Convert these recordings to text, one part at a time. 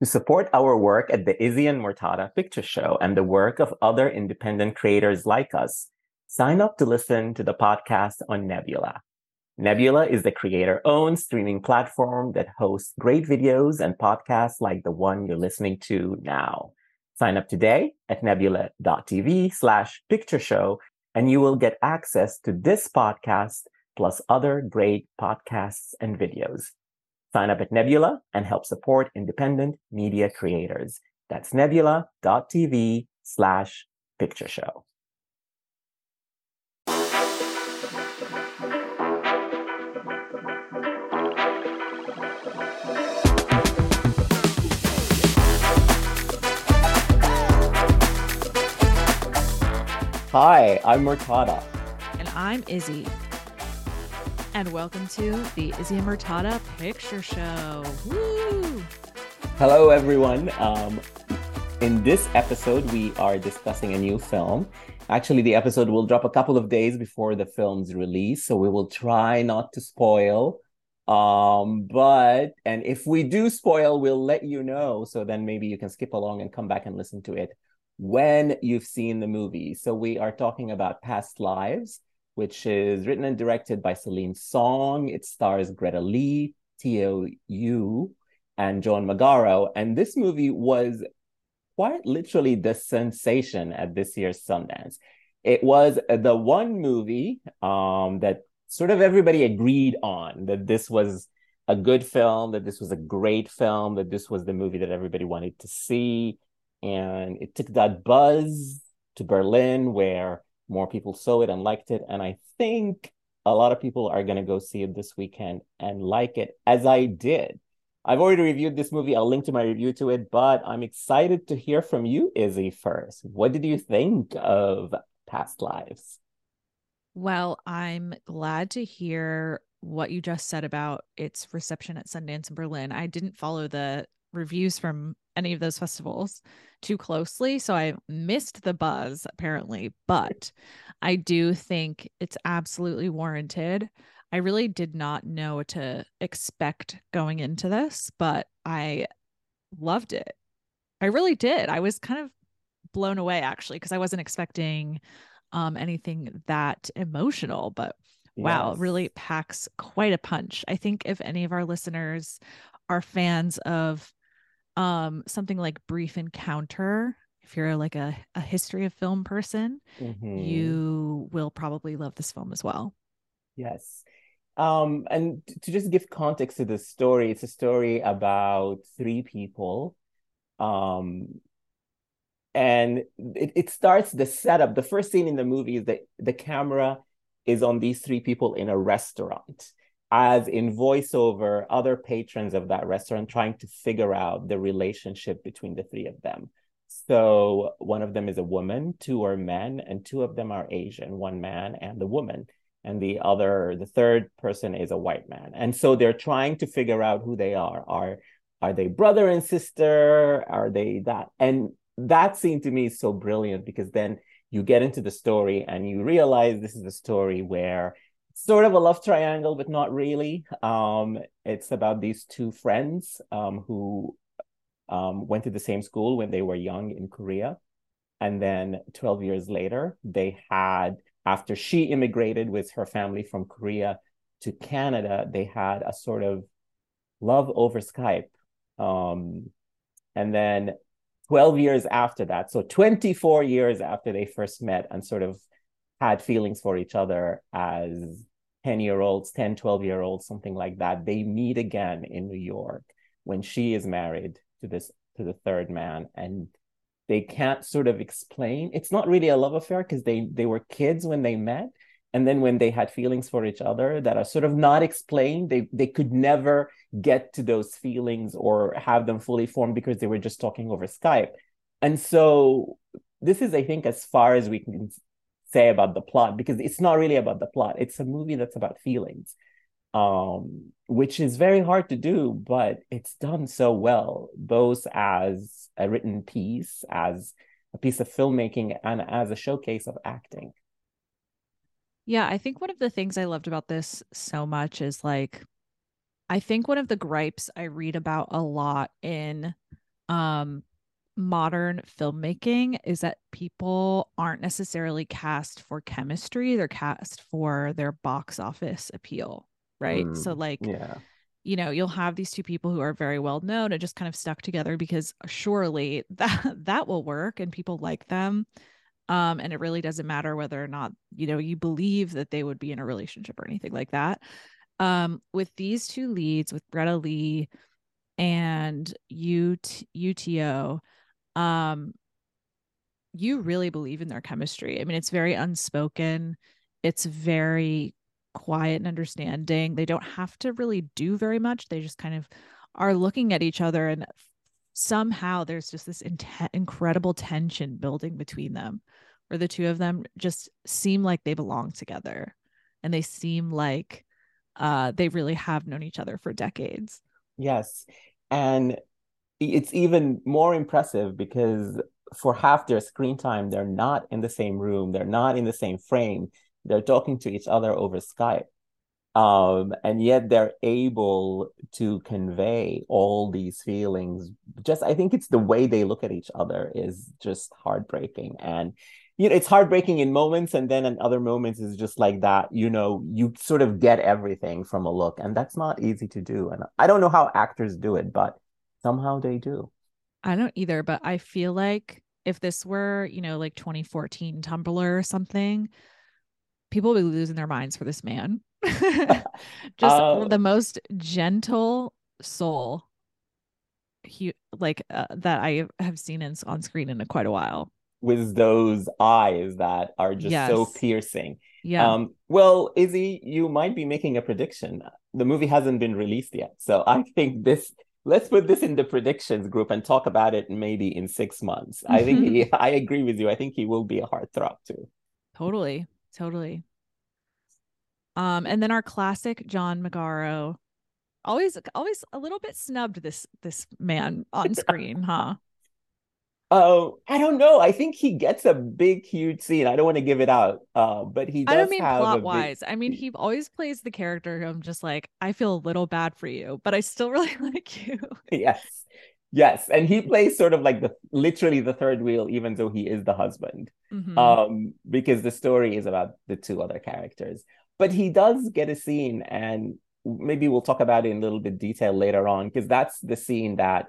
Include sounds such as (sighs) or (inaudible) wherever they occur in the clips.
To support our work at the Izzy and Murtada Picture Show and the work of other independent creators like us, sign up to listen to the podcast on Nebula. Nebula is the creator owned streaming platform that hosts great videos and podcasts like the one you're listening to now. Sign up today at nebula.tv slash picture show, and you will get access to this podcast plus other great podcasts and videos. Sign up at Nebula and help support independent media creators. That's nebula.tv slash picture show. Hi, I'm Murtada. And I'm Izzy. And welcome to the Izzy and Murtada Picture Show. Woo! Hello, everyone. Um, in this episode, we are discussing a new film. Actually, the episode will drop a couple of days before the film's release, so we will try not to spoil. Um, but and if we do spoil, we'll let you know. So then maybe you can skip along and come back and listen to it when you've seen the movie. So we are talking about Past Lives, which is written and directed by Celine Song. It stars Greta Lee, Teo Yoo, and John Magaro. And this movie was quite literally the sensation at this year's Sundance. It was the one movie um, that sort of everybody agreed on that this was a good film, that this was a great film, that this was the movie that everybody wanted to see. And it took that buzz to Berlin, where more people saw it and liked it. And I think a lot of people are going to go see it this weekend and like it as I did. I've already reviewed this movie. I'll link to my review to it, but I'm excited to hear from you, Izzy, first. What did you think of Past Lives? Well, I'm glad to hear what you just said about its reception at Sundance in Berlin. I didn't follow the reviews from any of those festivals too closely. So I missed the buzz apparently, but I do think it's absolutely warranted. I really did not know what to expect going into this, but I loved it. I really did. I was kind of blown away actually because I wasn't expecting um anything that emotional, but wow, yes. really packs quite a punch. I think if any of our listeners are fans of um something like brief encounter if you're like a, a history of film person mm-hmm. you will probably love this film as well. Yes. Um and to just give context to the story it's a story about three people um and it, it starts the setup the first scene in the movie is that the camera is on these three people in a restaurant as in voiceover other patrons of that restaurant trying to figure out the relationship between the three of them. So one of them is a woman, two are men, and two of them are Asian, one man and the woman. And the other, the third person is a white man. And so they're trying to figure out who they are. Are are they brother and sister? Are they that? And that seemed to me so brilliant because then you get into the story and you realize this is a story where sort of a love triangle, but not really. Um, it's about these two friends um, who um, went to the same school when they were young in Korea. And then 12 years later, they had, after she immigrated with her family from Korea to Canada, they had a sort of love over Skype. Um, and then 12 years after that, so 24 years after they first met and sort of had feelings for each other as 10 year olds 10 12 year olds something like that they meet again in new york when she is married to this to the third man and they can't sort of explain it's not really a love affair because they they were kids when they met and then when they had feelings for each other that are sort of not explained they they could never get to those feelings or have them fully formed because they were just talking over skype. And so this is i think as far as we can say about the plot because it's not really about the plot. It's a movie that's about feelings, um, which is very hard to do, but it's done so well, both as a written piece, as a piece of filmmaking, and as a showcase of acting. Yeah, I think one of the things I loved about this so much is like, I think one of the gripes I read about a lot in um modern filmmaking is that people aren't necessarily cast for chemistry they're cast for their box office appeal right? Mm, so like yeah. you know you'll have these two people who are very well known and just kind of stuck together because surely (laughs) that that will work and people like them. Um and it really doesn't matter whether or not you know you believe that they would be in a relationship or anything like that. Um with these two leads with Greta Lee and UT, UTO um you really believe in their chemistry. I mean, it's very unspoken. It's very quiet and understanding. They don't have to really do very much. They just kind of are looking at each other and somehow there's just this in- incredible tension building between them where the two of them just seem like they belong together and they seem like uh, they really have known each other for decades. Yes. And it's even more impressive because for half their screen time, they're not in the same room, they're not in the same frame, they're talking to each other over Skype. Um, and yet they're able to convey all these feelings. Just, I think it's the way they look at each other is just heartbreaking. And you know, it's heartbreaking in moments, and then in other moments is just like that. You know, you sort of get everything from a look, and that's not easy to do. And I don't know how actors do it, but somehow they do. I don't either, but I feel like if this were, you know, like 2014 Tumblr or something, people would be losing their minds for this man. (laughs) Just uh, the most gentle soul he like uh, that I have seen in, on screen in a, quite a while. With those eyes that are just yes. so piercing. Yeah. Um, well, Izzy, you might be making a prediction. The movie hasn't been released yet. So I think this let's put this in the predictions group and talk about it maybe in six months. I think he, (laughs) I agree with you. I think he will be a heartthrob too. Totally, totally. Um, and then our classic John Magaro, always, always a little bit snubbed this this man on (laughs) screen, huh? Oh, I don't know. I think he gets a big, huge scene. I don't want to give it out, uh, but he. I don't mean plot wise. Big... I mean he always plays the character. Who I'm just like, I feel a little bad for you, but I still (laughs) really like you. yes, yes, and he plays sort of like the literally the third wheel, even though he is the husband, mm-hmm. um, because the story is about the two other characters. But he does get a scene, and maybe we'll talk about it in a little bit detail later on, because that's the scene that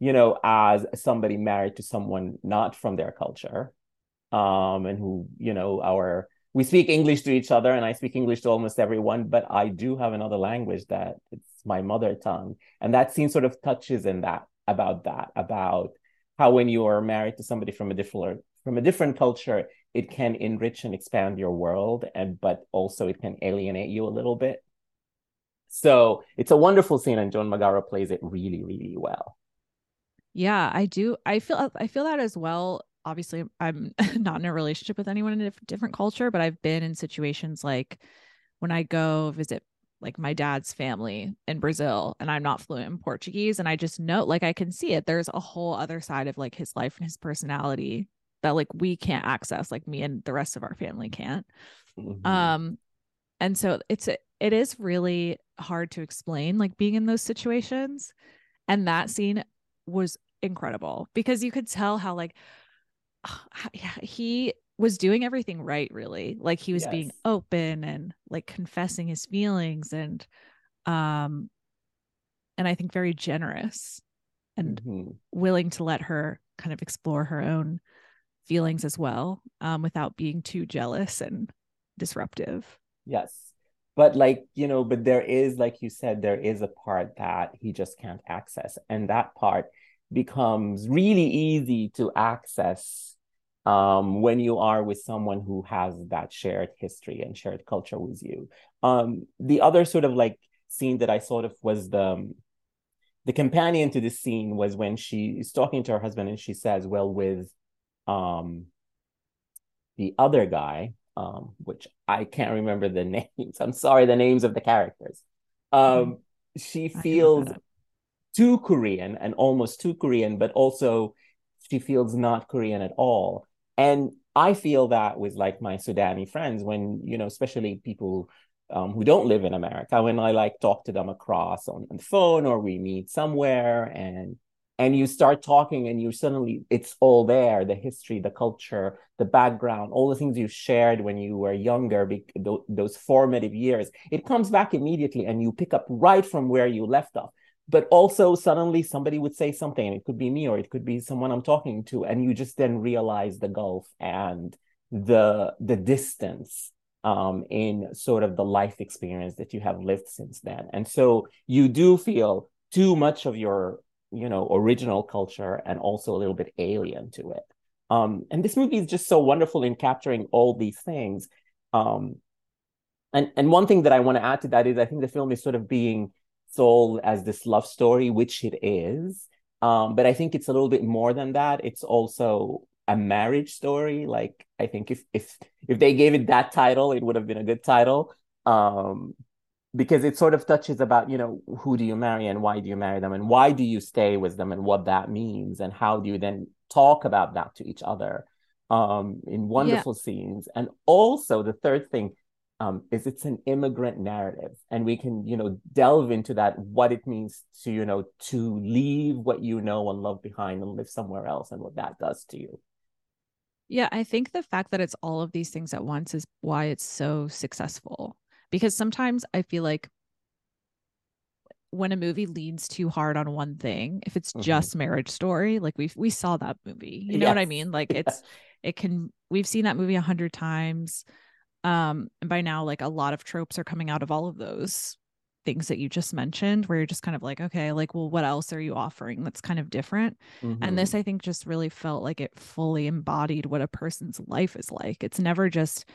you know, as somebody married to someone not from their culture, um, and who, you know, our we speak English to each other, and I speak English to almost everyone, but I do have another language that it's my mother tongue, and that scene sort of touches in that about that about how when you are married to somebody from a different from a different culture, it can enrich and expand your world, and but also it can alienate you a little bit. So it's a wonderful scene, and John Magaro plays it really, really well. Yeah, I do. I feel I feel that as well. Obviously, I'm (laughs) not in a relationship with anyone in a different culture, but I've been in situations like when I go visit like my dad's family in Brazil and I'm not fluent in Portuguese and I just know like I can see it there's a whole other side of like his life and his personality that like we can't access like me and the rest of our family can't mm-hmm. um and so it's it is really hard to explain like being in those situations and that scene was incredible because you could tell how like (sighs) he was doing everything right really like he was yes. being open and like confessing his feelings and um and i think very generous and mm-hmm. willing to let her kind of explore her own feelings as well um without being too jealous and disruptive yes but like you know but there is like you said there is a part that he just can't access and that part becomes really easy to access um, when you are with someone who has that shared history and shared culture with you. Um, the other sort of like scene that I sort of was the the companion to this scene was when she is talking to her husband and she says, "Well, with um, the other guy, um, which I can't remember the (laughs) names. I'm sorry, the names of the characters. Um, mm-hmm. she feels too Korean and almost too Korean, but also she feels not Korean at all. And I feel that with like my Sudani friends, when, you know, especially people um, who don't live in America, when I like talk to them across on, on the phone or we meet somewhere and and you start talking and you suddenly it's all there the history the culture the background all the things you shared when you were younger those formative years. It comes back immediately and you pick up right from where you left off. But also suddenly somebody would say something and it could be me or it could be someone i'm talking to and you just then realize the gulf and the the distance um, in sort of the life experience that you have lived since then. And so you do feel too much of your you know original culture and also a little bit alien to it. Um, and this movie is just so wonderful in capturing all these things. Um, and and one thing that i want to add to that is i think the film is sort of being sold as this love story which it is. Um, but i think it's a little bit more than that. It's also a marriage story. Like i think if if if they gave it that title it would have been a good title. Um, because it sort of touches about you know who do you marry and why do you marry them and why do you stay with them and what that means and how do you then talk about that to each other um, in wonderful yeah. scenes. And also the third thing um, is it's an immigrant narrative and we can you know delve into that what it means to you know to leave what you know and love behind and live somewhere else and what that does to you. Yeah i think the fact that it's all of these things at once is why it's so successful because sometimes I feel like when a movie leans too hard on one thing, if it's mm-hmm. just marriage story, like we we saw that movie, you know yes. what I mean? Like it's it can we've seen that movie a hundred times, um, and by now like a lot of tropes are coming out of all of those things that you just mentioned, where you're just kind of like, okay, like well, what else are you offering that's kind of different? Mm-hmm. And this, I think, just really felt like it fully embodied what a person's life is like. It's never just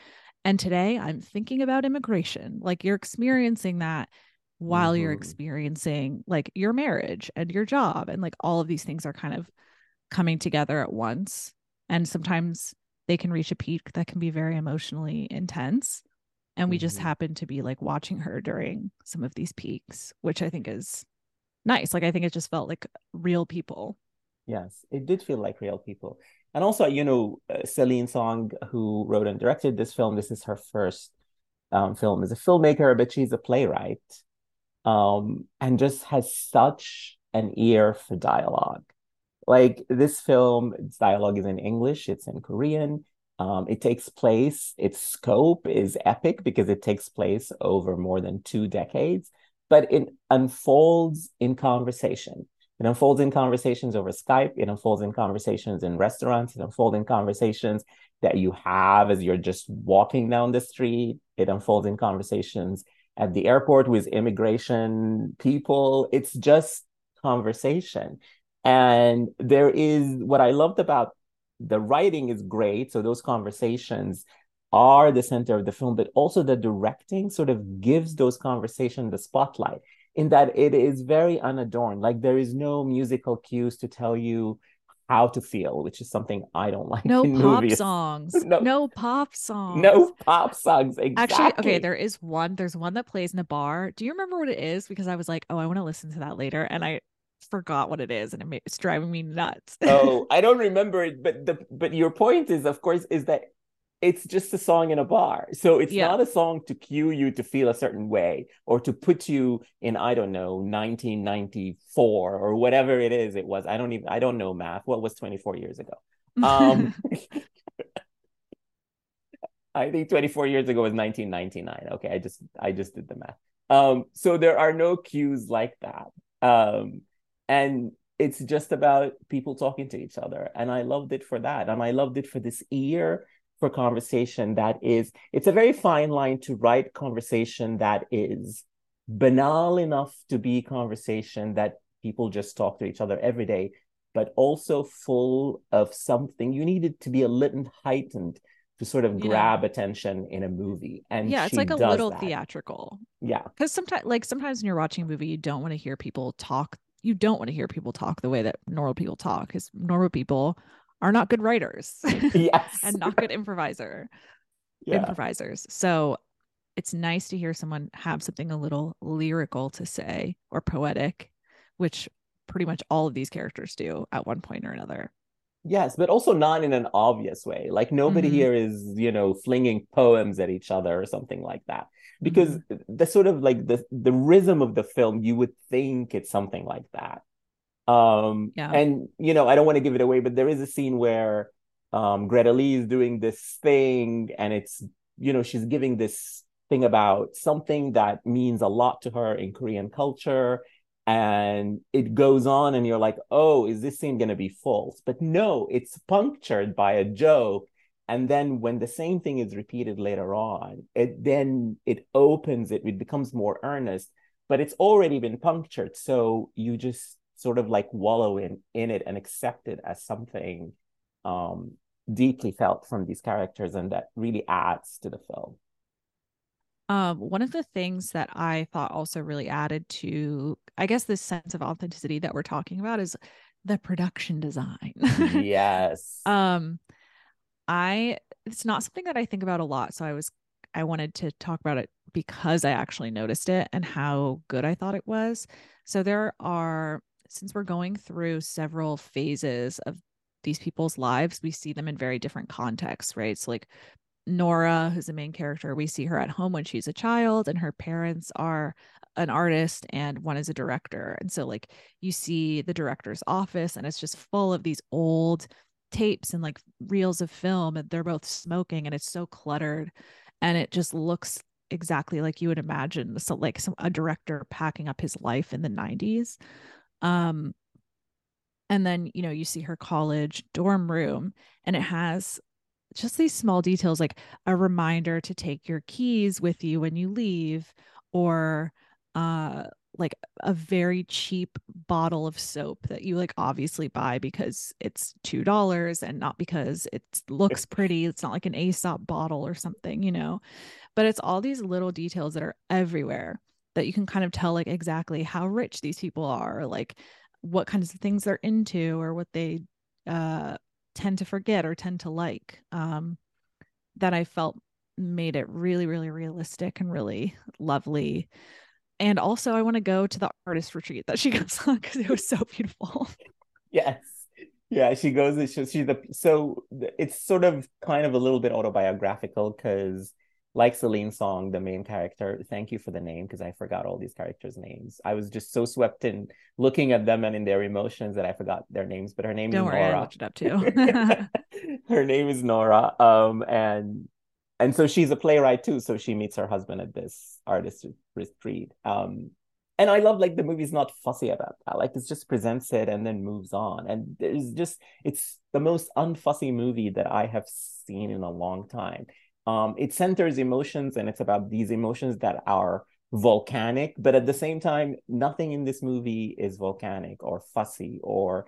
and today I'm thinking about immigration. Like you're experiencing that while mm-hmm. you're experiencing like your marriage and your job. And like all of these things are kind of coming together at once. And sometimes they can reach a peak that can be very emotionally intense. And we mm-hmm. just happen to be like watching her during some of these peaks, which I think is nice. Like I think it just felt like real people. Yes, it did feel like real people. And also, you know, uh, Celine Song, who wrote and directed this film, this is her first um, film as a filmmaker, but she's a playwright um, and just has such an ear for dialogue. Like this film, its dialogue is in English, it's in Korean. Um, it takes place, its scope is epic because it takes place over more than two decades, but it unfolds in conversation. It unfolds in conversations over Skype. It unfolds in conversations in restaurants. It unfolds in conversations that you have as you're just walking down the street. It unfolds in conversations at the airport with immigration people. It's just conversation. And there is what I loved about the writing is great. So those conversations are the center of the film, but also the directing sort of gives those conversations the spotlight in that it is very unadorned. Like there is no musical cues to tell you how to feel, which is something I don't (laughs) like. No pop movies. (laughs) songs. no, no pop songs. No pop songs. Exactly. Actually, okay, there is one. There's one that plays in a bar. Do you remember what it is? Because I was like, oh, I want to listen to that later, and I forgot what it is, and it's driving me nuts. oh, (laughs) I don't remember it, but the but your point is, of course, is that it's just a song in a bar. So it's yeah. not a song to cue you to feel a certain way or to put you in, I don't know, 1994 or whatever it is it was. I don't even, I don't know math. What was 24 years ago? Um, (laughs) (laughs) I think 24 years ago was 1999. Okay. I just, I just did the math. Um, so there are no cues like that. Um, and it's just about people talking to each other. And I loved it for that. And I loved it for this ear for conversation that is it's a very fine line to write conversation that is banal enough to be conversation that people just talk to each other every day but also full of something you needed to be a little heightened to sort of grab yeah. attention in a movie and yeah it's like a little that. theatrical yeah because sometimes like sometimes when you're watching a movie you don't want to hear people talk you don't want to hear people talk the way that normal people talk because normal people are not good writers. (laughs) Yes. and not good improviser. Yeah. Improvisers. So it's nice to hear someone have something a little lyrical to say or poetic, which pretty much all of these characters do at one point or another. Yes, but also not in an obvious way. Like nobody mm-hmm. here is, you know, flinging poems at each other or something like that. Because mm-hmm. the sort of like the the rhythm of the film, you would think it's something like that. Um, yeah. And, you know, I don't want to give it away, but there is a scene where um, Greta Lee is doing this thing and it's, you know, she's giving this thing about something that means a lot to her in Korean culture. And it goes on, and you're like, oh, is this scene going to be false? But no, it's punctured by a joke. And then when the same thing is repeated later on, it then it opens it, it becomes more earnest, but it's already been punctured. So you just sort of like wallow in in it and accept it as something um, deeply felt from these characters, and that really adds to the film. Um, one of the things that I thought also really added to, I guess, this sense of authenticity that we're talking about is the production design. (laughs) yes. um, I it's not something that I think about a lot, so I was I wanted to talk about it because I actually noticed it and how good I thought it was. So there are since we're going through several phases of these people's lives, we see them in very different contexts, right? So, like Nora, who's the main character, we see her at home when she's a child, and her parents are an artist and one is a director. And so, like, you see the director's office, and it's just full of these old tapes and like reels of film, and they're both smoking, and it's so cluttered. And it just looks exactly like you would imagine so like some a director packing up his life in the 90s um and then you know you see her college dorm room and it has just these small details like a reminder to take your keys with you when you leave or uh like a very cheap bottle of soap that you like obviously buy because it's two dollars and not because it looks (laughs) pretty it's not like an Aesop bottle or something you know? But it's all these little details that are everywhere that you can kind of tell like exactly how rich these people are like what kinds of things they're into or what they uh, tend to forget or tend to like um, that I felt made it really, really realistic and really lovely. And also, I want to go to the artist retreat that she (laughs) goes on because it was so beautiful. (laughs) Yes. Yeah, she goes. She's the so it's sort of kind of a little bit autobiographical because like Celine Song, the main character. Thank you for the name because I forgot all these characters' names. I was just so swept in looking at them and in their emotions that I forgot their names. But her name Don't is worry, Nora. I looked it up too. (laughs) (laughs) her name is Nora. Um, and and so she's a playwright too. So she meets her husband at this artist retreat. Um, and I love like the movie's not fussy about that. Like it just presents it and then moves on. And there's just it's the most unfussy movie that I have seen in a long time um, it centers emotions and it's about these emotions that are volcanic but at the same time nothing in this movie is volcanic or fussy or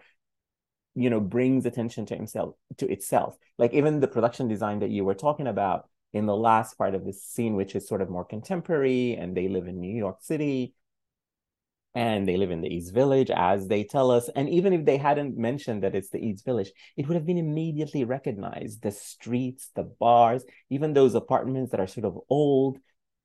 you know brings attention to himself to itself. Like even the production design that you were talking about in the last part of this scene which is sort of more contemporary and they live in new york city and they live in the East Village, as they tell us. And even if they hadn't mentioned that it's the East Village, it would have been immediately recognized. The streets, the bars, even those apartments that are sort of old,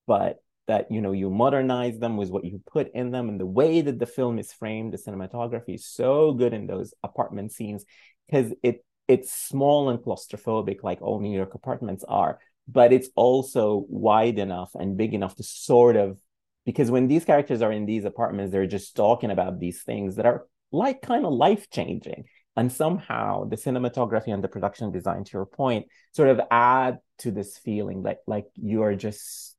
but that you know you modernize them with what you put in them, and the way that the film is framed, the cinematography is so good in those apartment scenes because it it's small and claustrophobic, like all New York apartments are, but it's also wide enough and big enough to sort of because when these characters are in these apartments they're just talking about these things that are like kind of life changing and somehow the cinematography and the production design to your point sort of add to this feeling like like you are just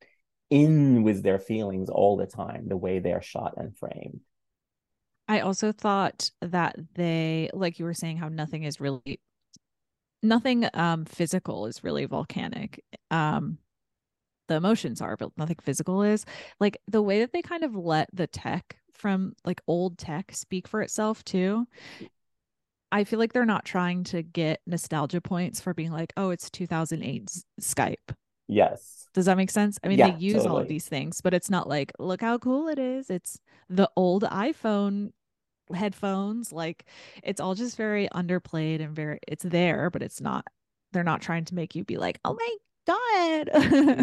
in with their feelings all the time the way they're shot and framed. I also thought that they like you were saying how nothing is really nothing um physical is really volcanic. Um the emotions are, but nothing physical is. Like the way that they kind of let the tech from like old tech speak for itself too. I feel like they're not trying to get nostalgia points for being like, oh, it's 2008 Skype. Yes. Does that make sense? I mean, yeah, they use totally. all of these things, but it's not like, look how cool it is. It's the old iPhone headphones. Like it's all just very underplayed and very, it's there, but it's not, they're not trying to make you be like, oh my God.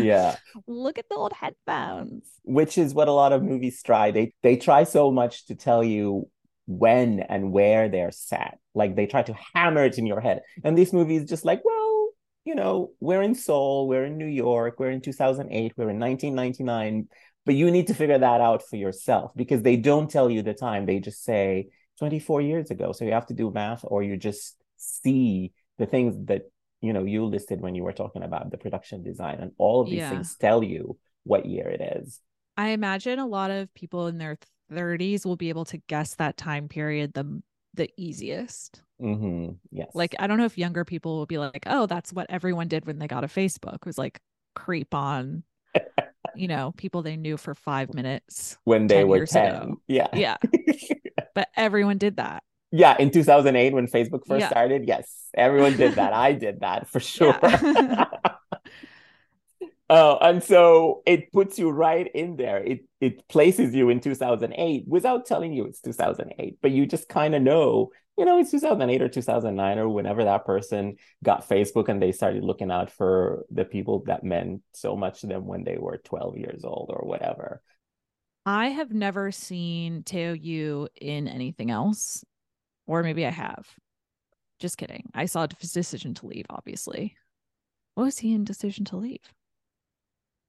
yeah. (laughs) Look at the old headphones. Which is what a lot of movies try. They they try so much to tell you when and where they're set. Like they try to hammer it in your head. And this movie is just like, well, you know, we're in Seoul, we're in New York, we're in 2008, we're in 1999, but you need to figure that out for yourself because they don't tell you the time. They just say 24 years ago. So you have to do math or you just see the things that you know you listed when you were talking about the production design and all of these yeah. things tell you what year it is. I imagine a lot of people in their 30s will be able to guess that time period the the easiest. Mm-hmm. Yes. Like I don't know if younger people will be like, oh, that's what everyone did when they got a Facebook was like creep on, (laughs) you know, people they knew for five minutes when they 10 were ten. Ago. Yeah. Yeah. (laughs) but everyone did that. Yeah, in 2008 when Facebook first yeah. started, yes, everyone did that. I did that for (laughs) sure. Yeah. (laughs) Uh, and so it puts you right in there. It it places you in 2008 without telling you it's 2008, but you just kind of know, you know, it's 2008 or 2009 or whenever that person got Facebook and they started looking out for the people that meant so much to them when they were 12 years old or whatever. I have never seen Teo Yoo in anything else, or maybe I have. Just kidding. I saw Decision to Leave, obviously. What was he in Decision to Leave?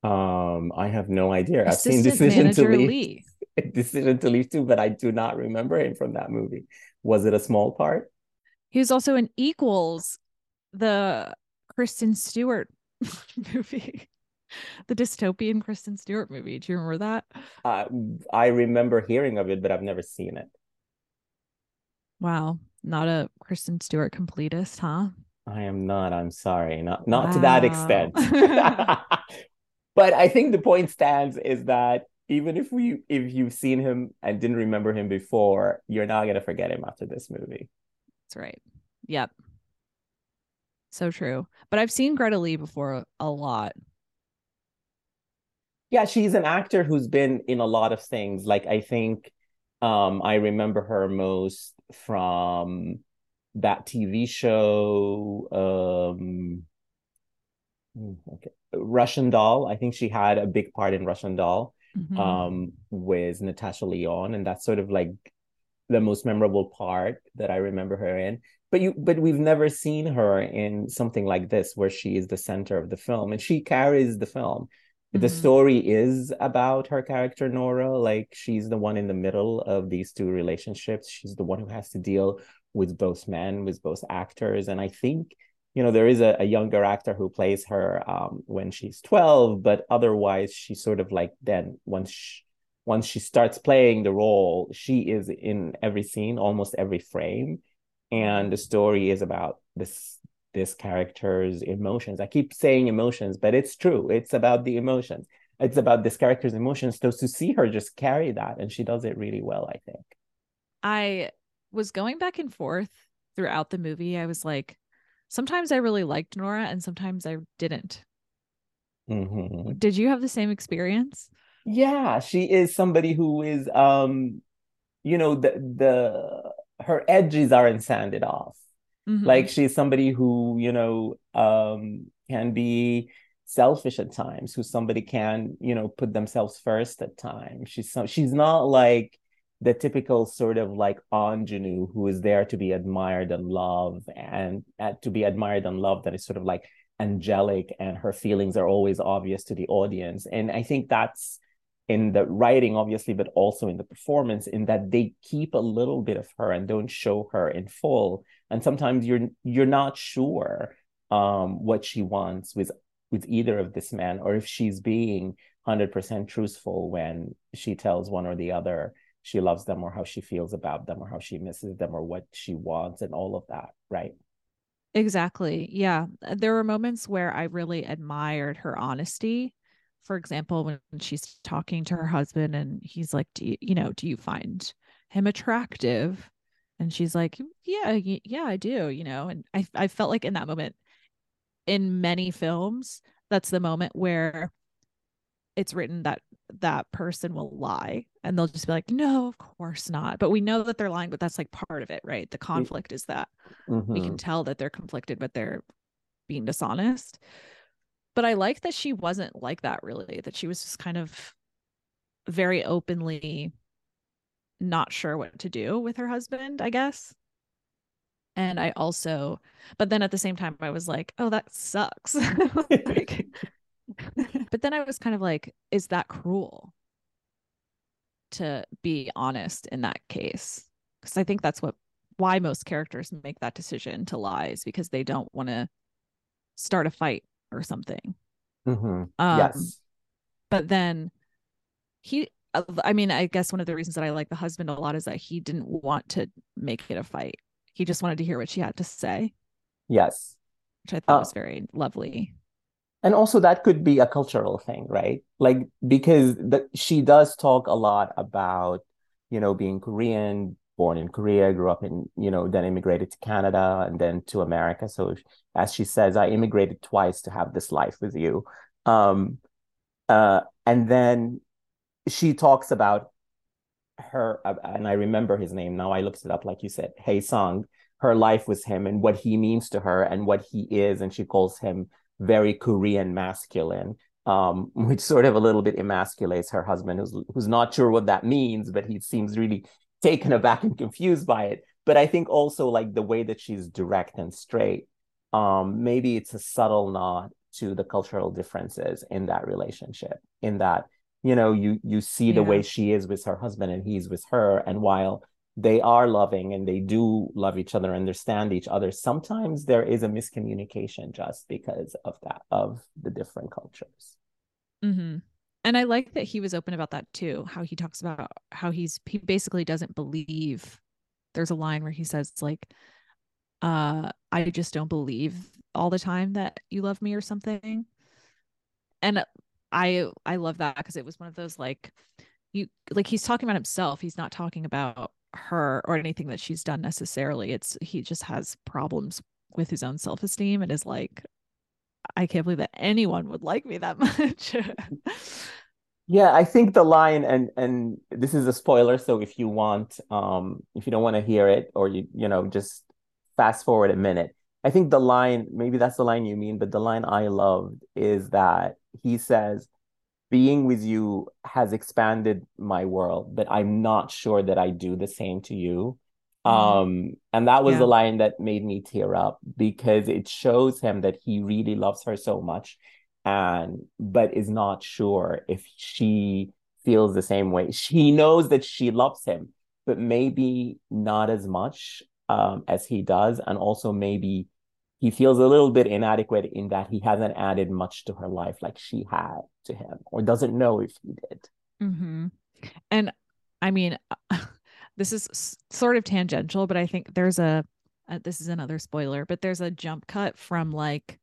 Um, I have no idea. Assistant I've seen Decision to Leave. Lee. (laughs) Decision to Leave too, but I do not remember him from that movie. Was it a small part? He was also in Equals, the Kristen Stewart (laughs) movie, the dystopian Kristen Stewart movie. Do you remember that? Uh, I remember hearing of it, but I've never seen it. Wow, not a Kristen Stewart completist, huh? I am not. I'm sorry. Not not wow. to that extent. (laughs) but I think the point stands is that even if we if you've seen him and didn't remember him before, you're not gonna forget him after this movie. That's right. Yep. So true. But I've seen Greta Lee before a lot. Yeah, she's an actor who's been in a lot of things. Like I think um I remember her most from that TV show um hmm, okay Russian Doll. I think she had a big part in Russian Doll mm-hmm. um, with Natasha Lyonne, and that's sort of like the most memorable part that I remember her in. But you, but we've never seen her in something like this where she is the center of the film, and she carries the film. Mm-hmm. The story is about her character Nora, like she's the one in the middle of these two relationships. She's the one who has to deal with both men, with both actors, and I think you know there is a, a younger actor who plays her um, when she's 12 but otherwise she's sort of like then once she, once she starts playing the role she is in every scene almost every frame and the story is about this this character's emotions i keep saying emotions but it's true it's about the emotions it's about this character's emotions so to see her just carry that and she does it really well i think i was going back and forth throughout the movie i was like sometimes I really liked Nora and sometimes I didn't. Mm-hmm. Did you have the same experience? Yeah, she is somebody who is um you know the the her edges aren't sanded off. Mm-hmm. Like she's somebody who, you know, um can be selfish at times, who somebody can, you know, put themselves first at times. She's she's not like the typical sort of like ingenue who is there to be admired and loved and uh, to be admired and loved that is sort of like angelic and her feelings are always obvious to the audience and i think that's in the writing obviously but also in the performance in that they keep a little bit of her and don't show her in full. And sometimes you're you're not sure um what she wants with with either of this man or if she's being 100% truthful when she tells one or the other she loves them or how she feels about them or how she misses them or what she wants and all of that right? Exactly. Yeah. There were moments where i really admired her honesty for example when she's talking to her husband and he's like do you, you know do you find him attractive and she's like yeah yeah i do you know and i i felt like in that moment in many films that's the moment where it's written that that person will lie and they'll just be like no of course not but we know that they're lying but that's like part of it right the conflict is that mm-hmm. we can mm-hmm. tell that they're conflicted but they're being dishonest but i like that she wasn't like that really that she was just kind of very openly not sure what to do with her husband i guess and i also but then at the same time i was like oh that sucks (laughs) like, (laughs) but then I was kind of like, is that cruel to be honest in that case? because I think that's what why most characters make that decision to lie is because they don't want to start a fight or something. Mm-hmm. Um, yes. But then he, uh, I mean, I guess one of the reasons that I like the husband a lot is that he didn't want to make it a fight. He just wanted to hear what she had to say. Yes. Which I thought uh, was very lovely. And also, that could be a cultural thing, right? Like, because the, she does talk a lot about, you know, being Korean, born in Korea, grew up in, you know, then immigrated to Canada and then to America. So as she says, I immigrated twice to have this life with you. Um, uh, and then she talks about her, uh, and I remember his name now. I looked it up, like you said, Hae Sung, her life with him and what he means to her and what he is. And she calls him very Korean masculine. Um, (laughs) which sort of a little bit emasculates her husband, who's who's not sure what that means, but he seems really taken aback and confused by it. But I think also like the way that she's direct and straight, um, maybe it's a subtle nod to the cultural differences in that relationship, in that, you know, you you see yeah. the way she is with her husband and he's with her. And while they are loving and they do love each other, understand each other, sometimes there is a miscommunication just because of that, of the different cultures. Mm-hmm and I like that he was open about that too. How he talks about how he's he basically doesn't believe. There's a line where he says it's like, uh, I just don't believe all the time that you love me or something. And I I love that because it was one of those like you like he's talking about himself. He's not talking about her or anything that she's done necessarily. It's he just has problems with his own self-esteem and is like I can't believe that anyone would like me that (laughs) much. yeah, I think the line and and this is a spoiler, so if you want um if you don't want to hear it or you you know just fast forward a minute. I think the line, maybe that's the line you mean, but the line I loved is that he says, being with you has expanded my world, but I'm not sure that I do the same to you. Mm-hmm. Um, and that was yeah. the line that made me tear up because it shows him that he really loves her so much and but is not sure if she feels the same way. She knows that she loves him, but maybe not as much um, as he does. And also maybe he feels a little bit inadequate in that he hasn't added much to her life like she had to him or doesn't know if he did. Mm-hmm. And I mean, (laughs) this is sort of tangential, but I think there's a uh, this is another spoiler, but there's a jump cut from like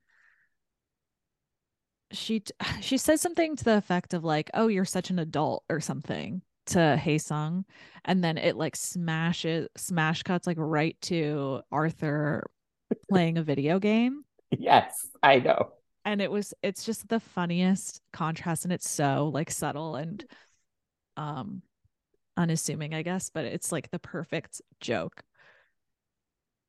she (sighs) she says something to the effect of like, "Oh, you're such an adult" or something to Hae Sung, and then it like smashes smash cuts like right to Arthur playing a video game. (laughs) Yes, I know. And it was it's just the funniest contrast and it's so like subtle and um unassuming, I guess, but it's like the perfect joke.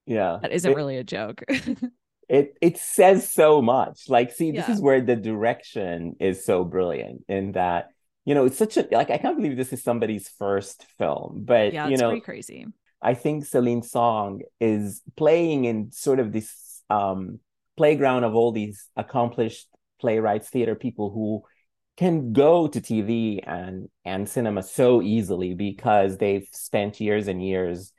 Yeah. That isn't it, really a joke. (laughs) it it says so much. Like, see, this yeah. is where the direction is so brilliant in that, you know, it's such a like I can't believe this is somebody's first film, but yeah, you know, pretty crazy. I think Celine Song is playing in sort of this um playground of all these accomplished playwrights, theater people who can go to TV and and cinema so easily because they've spent years and years,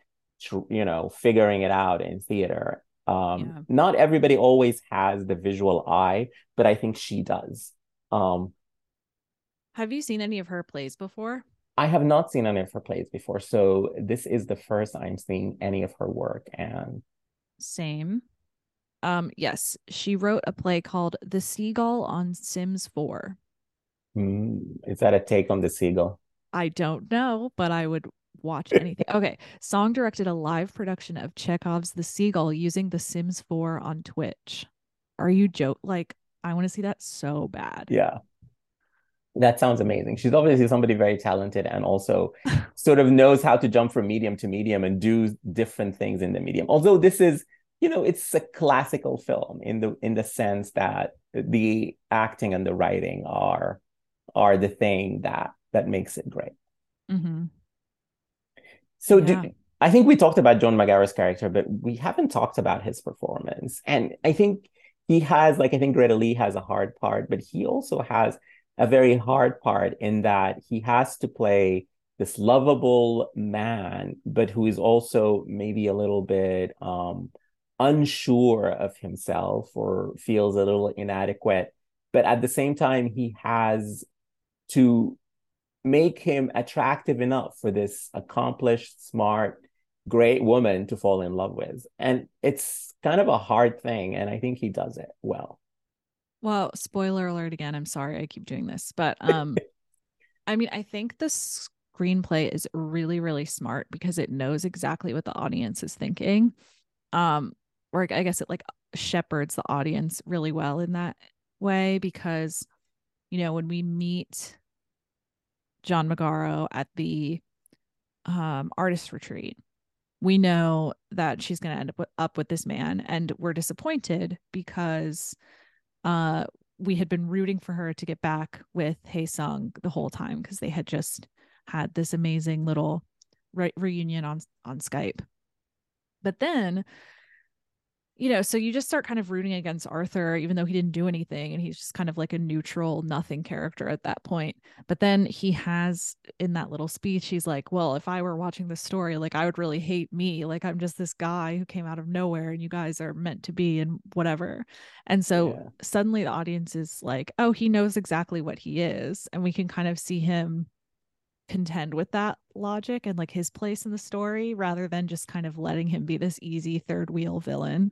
you know, figuring it out in theater. Um, yeah. Not everybody always has the visual eye, but I think she does. Um, have you seen any of her plays before? I have not seen any of her plays before, so this is the first I'm seeing any of her work. And same. Um, yes, she wrote a play called The Seagull on Sims 4. Mm, is that a take on the seagull? I don't know, but I would watch anything. (laughs) okay. Song directed a live production of Chekhov's The Seagull using The Sims 4 on Twitch. Are you joke? Like, I want to see that so bad. Yeah. That sounds amazing. She's obviously somebody very talented and also sort of knows how to jump from medium to medium and do different things in the medium. Although this is, you know, it's a classical film in the in the sense that the acting and the writing are are the thing that that makes it great. Mm-hmm. So yeah. do, I think we talked about John Magaro's character, but we haven't talked about his performance. And I think he has, like, I think Greta Lee has a hard part, but he also has a very hard part in that he has to play this lovable man, but who is also maybe a little bit um, unsure of himself or feels a little inadequate. But at the same time, he has to make him attractive enough for this accomplished, smart, great woman to fall in love with. And it's kind of a hard thing. And I think he does it well. Well, spoiler alert again. I'm sorry I keep doing this, but (laughs) um I mean, I think the screenplay is really really smart because it knows exactly what the audience is thinking. Um or I guess it like shepherds the audience really well in that way because you know, when we meet John Magaro at the um artist retreat, we know that she's going to end up with, up with this man and we're disappointed because uh we had been rooting for her to get back with Hae Sung the whole time because they had just had this amazing little re- reunion on on Skype. But then you know, so you just start kind of rooting against Arthur, even though he didn't do anything. And he's just kind of like a neutral, nothing character at that point. But then he has in that little speech, he's like, Well, if I were watching this story, like I would really hate me. Like I'm just this guy who came out of nowhere and you guys are meant to be and whatever. And so yeah. suddenly the audience is like, Oh, he knows exactly what he is. And we can kind of see him contend with that logic and like his place in the story rather than just kind of letting him be this easy third wheel villain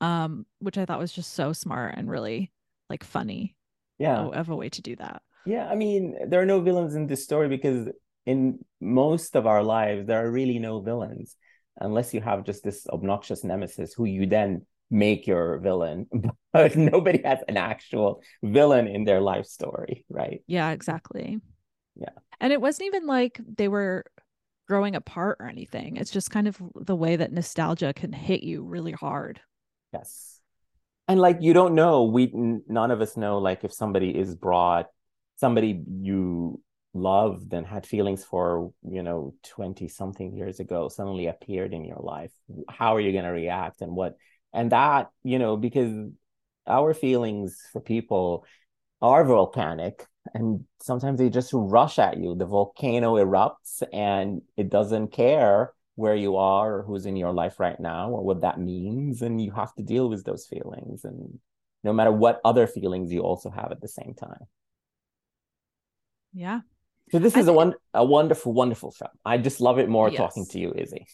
um, which I thought was just so smart and really like funny. Yeah, of a way to do that. Yeah, I mean, there are no villains in this story because in most of our lives there are really no villains unless you have just this obnoxious nemesis who you then make your villain (laughs) but nobody has an actual villain in their life story right? Yeah exactly. Yeah. And it wasn't even like they were growing apart or anything. It's just kind of the way that nostalgia can hit you really hard Yes. And like you don't know, we none of us know like if somebody is brought somebody you loved and had feelings for, you know, 20 something years ago suddenly appeared in your life. How are you going to react and what and that, you know, because our feelings for people are volcanic and sometimes they just rush at you. The volcano erupts and it doesn't care where you are or who's in your life right now or what that means and you have to deal with those feelings and no matter what other feelings you also have at the same time. Yeah. So this is a one a wonderful wonderful film i just love it more yes. talking to you izzy.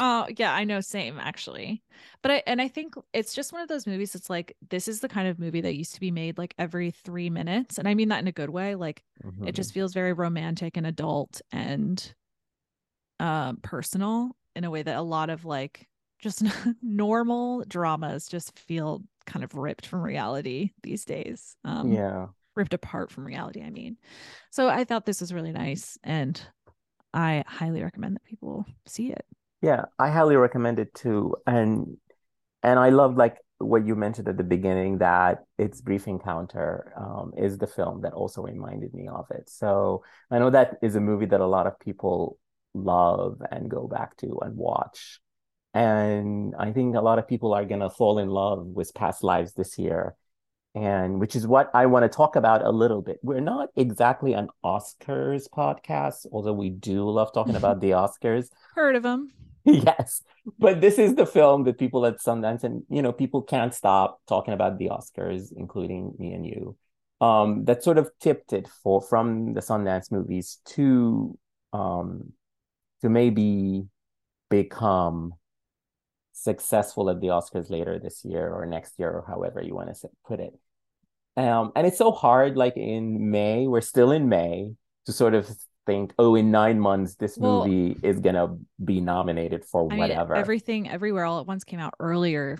Oh (laughs) yeah i know same actually. But i and i think it's just one of those movies it's like this is the kind of movie that used to be made like every three minutes and i mean that in a good way like mm-hmm. it just feels very romantic and adult and uh, personal in a way that a lot of like just (laughs) normal dramas just feel kind of ripped from reality these days. Um, yeah. Ripped apart from reality, I mean. So I thought this was really nice and I highly recommend that people see it. Yeah, I highly recommend it too. And and I love like what you mentioned at the beginning that its brief encounter um, is the film that also reminded me of it. So I know that is a movie that a lot of people love and go back to and watch. And I think a lot of people are going to fall in love with past lives this year. And which is what I want to talk about a little bit. We're not exactly an Oscars podcast, although we do love talking about the Oscars. (laughs) Heard of them. (laughs) yes. But this is the film that people at Sundance and, you know, people can't stop talking about the Oscars, including me and you. Um, that sort of tipped it for from the Sundance movies to um, to maybe become successful at the Oscars later this year or next year or however you want to put it. Um, and it's so hard, like in May, we're still in May, to sort of think, oh, in nine months, this well, movie is gonna be nominated for I whatever. Mean, everything, everywhere, all at once came out earlier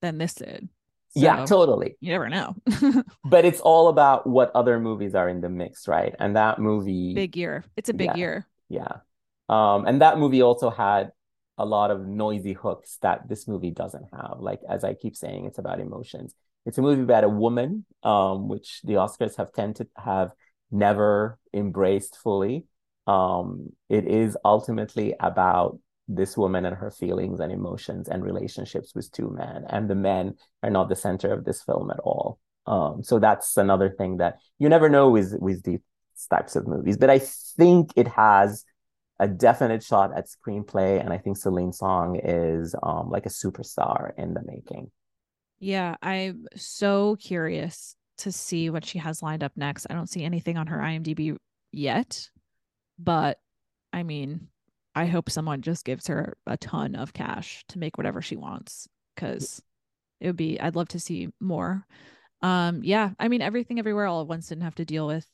than this did. So yeah, totally. You never know. (laughs) but it's all about what other movies are in the mix, right? And that movie, big year. It's a big yeah, year. Yeah. Um, and that movie also had a lot of noisy hooks that this movie doesn't have. Like as I keep saying, it's about emotions. It's a movie about a woman, um, which the Oscars have tended to have never embraced fully. Um, it is ultimately about this woman and her feelings and emotions and relationships with two men, and the men are not the center of this film at all. Um, so that's another thing that you never know with with these types of movies. But I think it has a definite shot at screenplay, and I think Celine Song is um, like a superstar in the making. Yeah, I'm so curious to see what she has lined up next. I don't see anything on her IMDb yet, but I mean, I hope someone just gives her a ton of cash to make whatever she wants because it would be, I'd love to see more. Um, yeah, I mean, everything everywhere all at once didn't have to deal with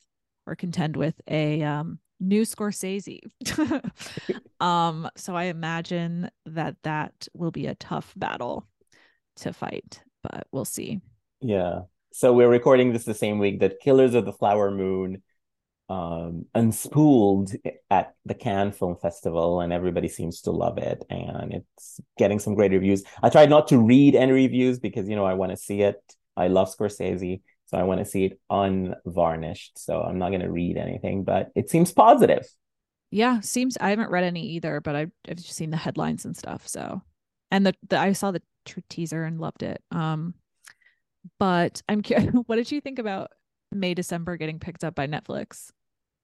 or contend with a um, new Scorsese. (laughs) um, so I imagine that that will be a tough battle to fight, but we'll see. Yeah. So we're recording this the same week that Killers of the Flower Moon um, unspooled at the Cannes Film Festival, and everybody seems to love it, and it's getting some great reviews. I tried not to read any reviews because you know I want to see it. I love Scorsese, so I want to see it unvarnished. So I'm not going to read anything, but it seems positive. Yeah, seems I haven't read any either, but I've, I've just seen the headlines and stuff. So, and the, the I saw the teaser and loved it. Um, but I'm curious, (laughs) what did you think about May December getting picked up by Netflix?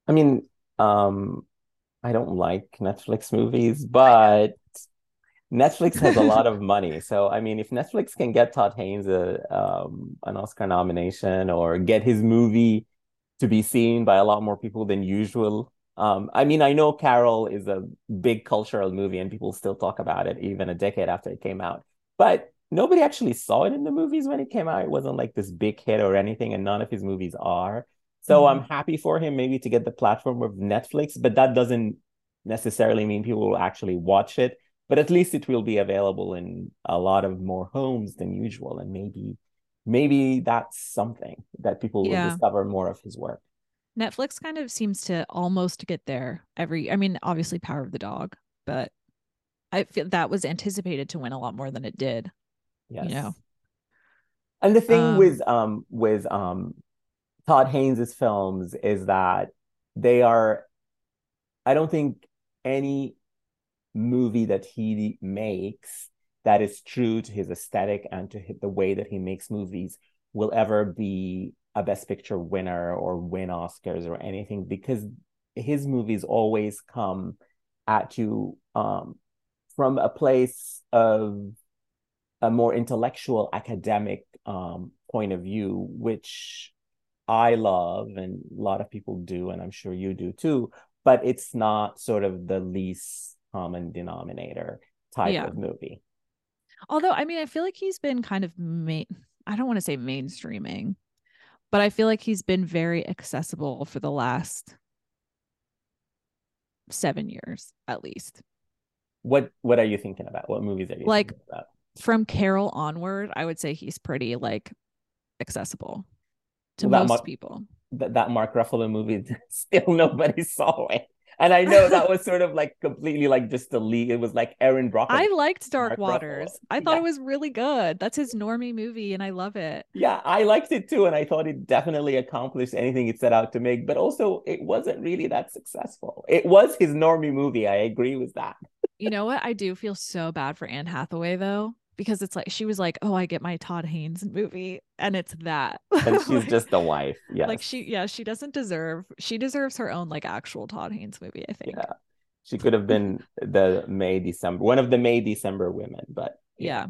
I mean, um, I don't like Netflix movies, but Netflix has a lot of (laughs) money. So, I mean, if Netflix can get Todd Haynes a, um, an Oscar nomination or get his movie to be seen by a lot more people than usual. Um, I mean, I know Carol is a big cultural movie and people still talk about it even a decade after it came out. But nobody actually saw it in the movies when it came out. It wasn't like this big hit or anything, and none of his movies are. So mm-hmm. I'm happy for him maybe to get the platform of Netflix, but that doesn't necessarily mean people will actually watch it. But at least it will be available in a lot of more homes than usual, and maybe maybe that's something that people yeah. will discover more of his work. Netflix kind of seems to almost get there every. I mean, obviously, Power of the Dog, but I feel that was anticipated to win a lot more than it did. Yes. You know. And the thing um, with um with um Todd Haynes' films is that they are, I don't think any movie that he makes that is true to his aesthetic and to the way that he makes movies will ever be a best picture winner or win oscars or anything because his movies always come at you um, from a place of a more intellectual academic um, point of view which I love and a lot of people do, and I'm sure you do too, but it's not sort of the least common denominator type yeah. of movie. Although, I mean, I feel like he's been kind of main, I don't want to say mainstreaming, but I feel like he's been very accessible for the last seven years at least. What what are you thinking about? What movies are you like from Carol onward? I would say he's pretty like accessible to well, most Mark, people. That, that Mark Ruffalo movie, (laughs) still nobody saw it. And I know that was (laughs) sort of like completely like just the lead. It was like Erin Brockovich. I liked Dark Mark Waters. Ruffalo. I thought yeah. it was really good. That's his normie movie, and I love it. Yeah, I liked it too, and I thought it definitely accomplished anything it set out to make. But also, it wasn't really that successful. It was his normie movie. I agree with that. you know what? I do feel so bad for Anne Hathaway though because it's like she was like, "Oh, I get my Todd Haynes movie," and it's that. And she's (laughs) like, just the wife. Yeah. Like she, yeah, she doesn't deserve. She deserves her own like actual Todd Haynes movie. I think. Yeah, she could have been the May December one of the May December women, but yeah. yeah.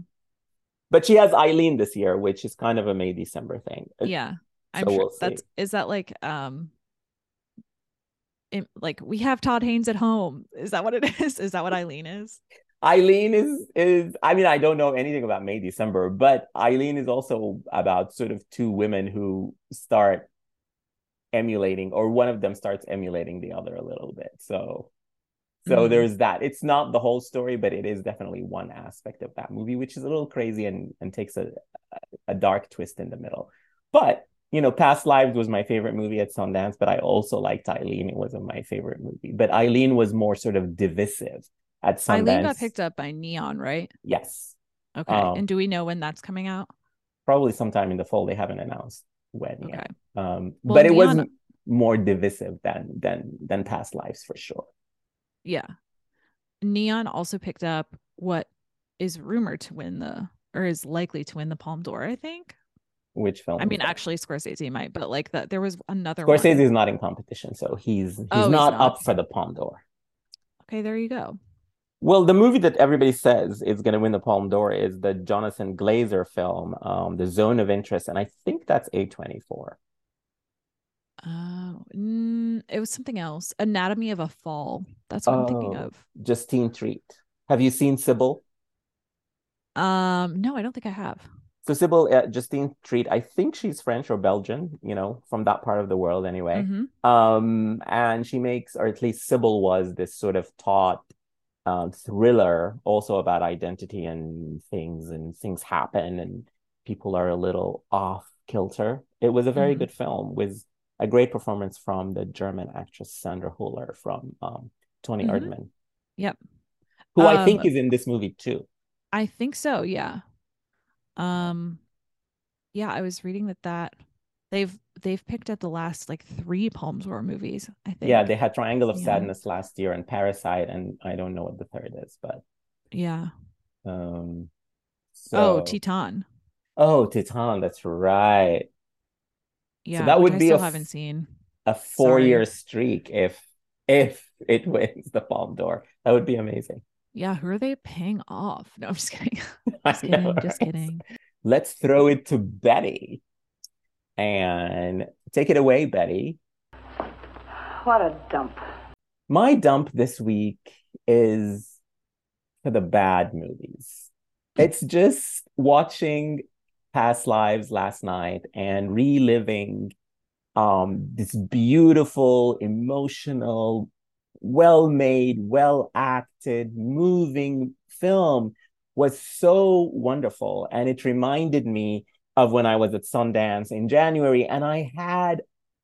But she has Eileen this year, which is kind of a May December thing. Yeah, I'm sure we'll that's is that like um. like we have Todd Haynes at home. Is that what it (laughs) is? Is that what Eileen is? Eileen is is I mean I don't know anything about May December, but Eileen is also about sort of two women who start emulating or one of them starts emulating the other a little bit. So so mm-hmm. there's that. It's not the whole story, but it is definitely one aspect of that movie which is a little crazy and and takes a a dark twist in the middle. But you know, Past Lives was my favorite movie at Sundance, but I also liked Eileen. It wasn't my favorite movie. But Eileen was more sort of divisive at Sundance. Eileen got picked up by Neon, right? Yes. Okay. Um, and do we know when that's coming out? Probably sometime in the fall. They haven't announced when okay. yet. Um, well, but it Neon... was more divisive than than than Past Lives for sure. Yeah. Neon also picked up what is rumored to win the or is likely to win the Palme d'Or, I think. Which film? I mean, actually, Scorsese might, but like that, there was another. Scorsese one. is not in competition, so he's he's oh, not, he's not up for the Palme d'Or. Okay, there you go. Well, the movie that everybody says is going to win the Palme d'Or is the Jonathan Glazer film, um, The Zone of Interest, and I think that's A24. Oh, mm, it was something else. Anatomy of a Fall. That's what I'm thinking Oh, of. Justine Triet. Have you seen Sibyl? Um, no, I don't think I have. So Sibyl, uh, Justine Triet, I think she's French or Belgian, you know, from that part of the world anyway. Mhm. Um, and she makes, or at least Sibyl was this sort of taut um, thriller also about identity and things, and things happen and people are a little off kilter. It was a very Mhm. good film with a great performance from the German actress Sandra Huller from um, Tony Mhm. Erdmann, Yep. who I Um, think is in this movie too. I think so, yeah. Um, yeah, I was reading that that they've they've picked up the last like three Palme d'Or movies, I think. Yeah, they had Triangle of Yeah. Sadness last year and Parasite, and I don't know what the third is, but Yeah. um, Oh, so Titane. oh, Titane, that's right. Yeah, that would I be f- haven't seen. A four-year streak if if it (laughs) wins the Palme d'Or. That would be amazing. Yeah, who are they paying off? No, I'm just kidding. (laughs) I Just kidding, know, just right? kidding. Let's throw it to Betty and take it away, Betty. What a dump. My dump this week is for the bad movies. It's just watching Past Lives last night and reliving um, this beautiful, emotional, well made, well acted, moving film was so wonderful. And it reminded me of when I was at Sundance in January. And I had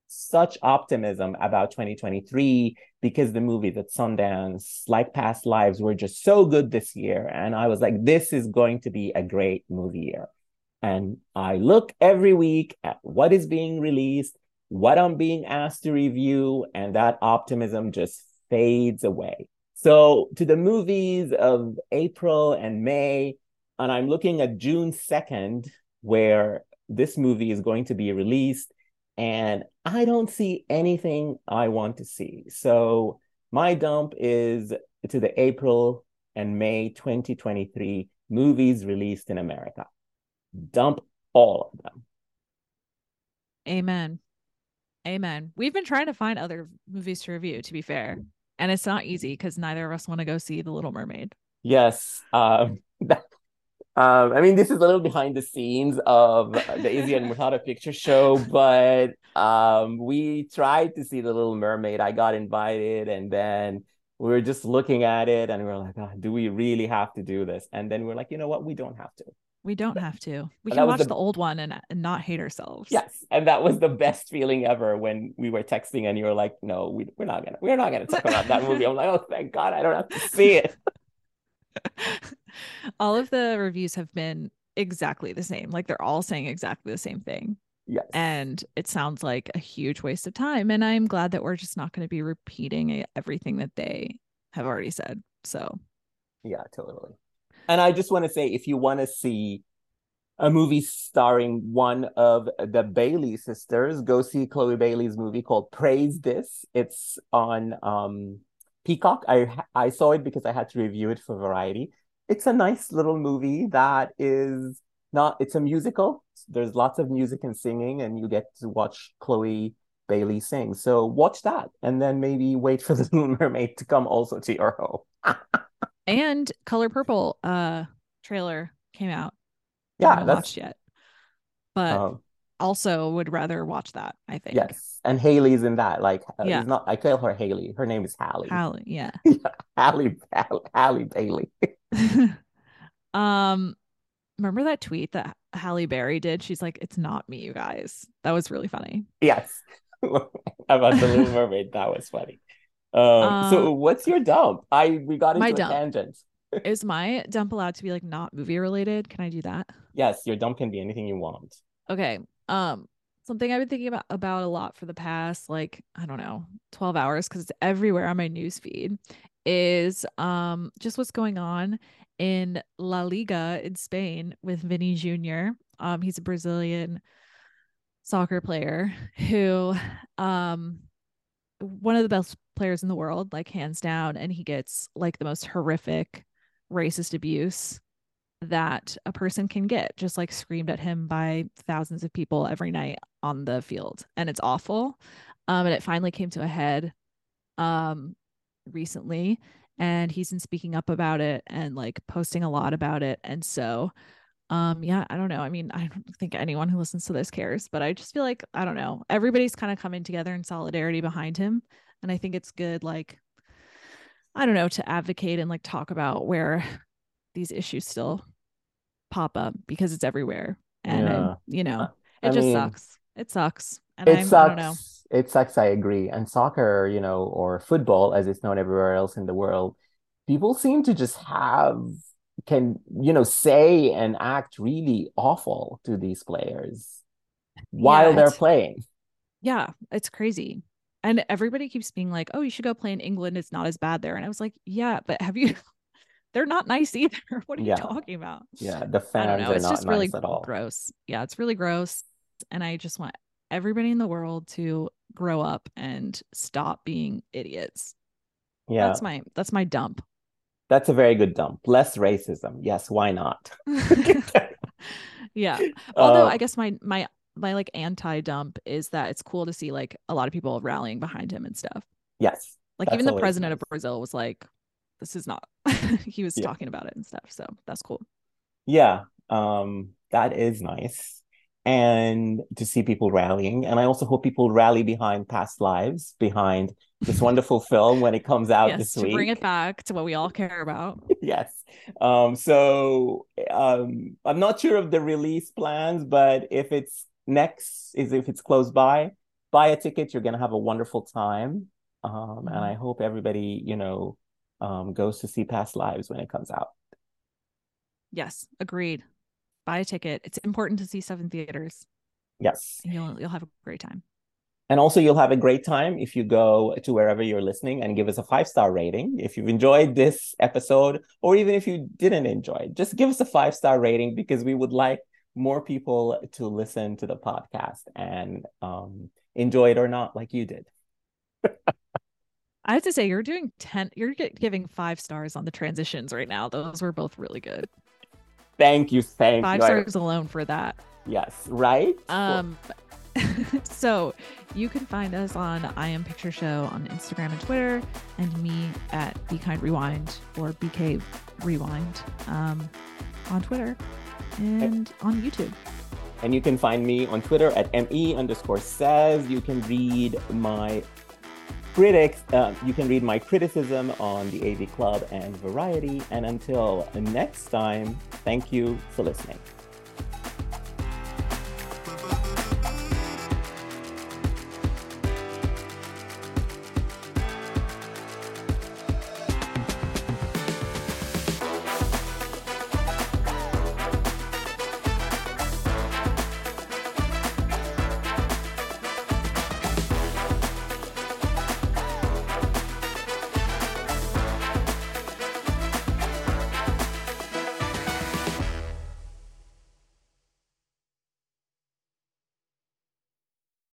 such optimism about 2023 because the movies at Sundance, like Past Lives, were just so good this year. And I was like, this is going to be a great movie year. And I look every week at what is being released, what I'm being asked to review, and that optimism just fades away. So, to the movies of April and May, and I'm looking at June 2nd, where this movie is going to be released, and I don't see anything I want to see. So, my dump is to the April and May 2023 movies released in America. Dump all of them. Amen. Amen. We've been trying to find other movies to review, to be fair. And it's not easy because neither of us want to go see The Little Mermaid. Yes. Um, (laughs) that, um, I mean, this is a little behind the scenes of the Izzy and Murtada picture show, but um, we tried to see The Little Mermaid. I got invited, and then we were just looking at it, and we were like, oh, do we really have to do this? And then we're like, you know what? We don't have to. We don't have to. We can watch the- the... old one and, and not hate ourselves. Yes, and that was the best feeling ever when we were texting, and you were like, "No, we, we're not gonna, we're not gonna talk about that movie." I'm like, "Oh, thank God, I don't have to see it." (laughs) (laughs) all of the reviews have been exactly the same. Like they're all saying exactly the same thing. Yes, And it sounds like a huge waste of time. And I'm glad that we're just not going to be repeating everything that they have already said. So, Yeah, totally. And I just want to say if you want to see a movie starring one of the Bailey sisters, go see Chloe Bailey's movie called Praise This. It's on um, Peacock. I I saw it because I had to review it for Variety. It's a nice little movie that is not it's a musical. There's lots of music and singing and you get to watch Chloe Bailey sing. So watch that and then maybe wait for (laughs) the Little Mermaid to come also to your home. (laughs) and Color Purple uh trailer came out. Yeah, haven't that's watched yet. But um, also would rather watch that, I think. Yes, and Haley's in that. Like, uh, Yeah. it's not. I call her Haley. Her name is Halle. Halle, yeah. Halle. Halle, Halle Bailey. (laughs) (laughs) um remember that tweet that Halle Berry did? She's like, it's not me, you guys. That was really funny. yes, (laughs) about the Little Mermaid. That was funny. Um, so, Um, what's your dump? I we got my into a dump. tangent. (laughs) Is my dump allowed to be like not movie related? Can I do that? Yes, your dump can be anything you want. Okay. Um, something I've been thinking about about a lot for the past like I don't know 12 hours because it's everywhere on my news feed is um just what's going on in La Liga in Spain with Vini Jr. Um, he's a Brazilian soccer player who um one of the best players in the world, like hands down, and he gets like the most horrific racist abuse that a person can get, just like screamed at him by thousands of people every night on the field. And it's awful. Um, and it finally came to a head um recently and he's been speaking up about it and like posting a lot about it. And so um yeah, I don't know. I mean, I don't think anyone who listens to this cares, but I just feel like I don't know. Everybody's kind of coming together in solidarity behind him, and I think it's good like I don't know, to advocate and like talk about where these issues still pop up because it's everywhere. And Yeah. You know, it I just mean, sucks. It sucks. And It I'm, sucks. I don't know. It sucks, I agree. And soccer, you know, or football as it's known everywhere else in the world, people seem to just have can, you know, say and act really awful to these players while Yeah, they're playing. Yeah, it's crazy. And everybody keeps being like, "Oh, you should go play in England. It's not as bad there." And I was like, "Yeah, but have you (laughs) They're not nice either. (laughs) What are Yeah. you talking about?" Yeah, the I don't fans know. are It's not just really nice at all. gross. Yeah, it's really gross. And I just want everybody in the world to grow up and stop being idiots. Yeah, That's my that's my dump. that's a very good dump. Less racism. Yes, why not? (laughs) yeah. (laughs) Although Uh, I guess my my my like anti dump is that it's cool to see like a lot of people rallying behind him and stuff. yes, Like even the president of. Brazil was like, "This is not." (laughs) he was Yeah. talking about it and stuff. So that's cool. Yeah, um, that is nice. And to see people rallying. And I also hope people rally behind Past Lives, behind this (laughs) wonderful film when it comes out yes, this to week. bring it back to what we all care about. (laughs) Yes. Um, so um, I'm not sure of the release plans, but if it's next, is if it's close by, buy a ticket. You're gonna have a wonderful time. Um, and I hope everybody, you know, um, goes to see Past Lives when it comes out. Yes, agreed. Buy a ticket. It's important to see in theaters. Yes. You'll you'll have a great time. And also, you'll have a great time if you go to wherever you're listening and give us a five star rating. If you've enjoyed this episode, or even if you didn't enjoy it, just give us a five star rating because we would like more people to listen to the podcast and um, enjoy it or not, like you did. (laughs) I have to say, you're doing 10, you're giving five stars on the transitions right now. Those were both really good. Thank you. Thank Five you. Stars alone for that. yes, right? Um, (laughs) so you can find us on I Am Picture Show on Instagram and Twitter, and me at Be Kind Rewind or BK Rewind um, on Twitter and on YouTube. And you can find me on Twitter at me underscore says. You can read my critics. Uh, you can read my criticism on the AV Club and Variety. And until next time, thank you for listening.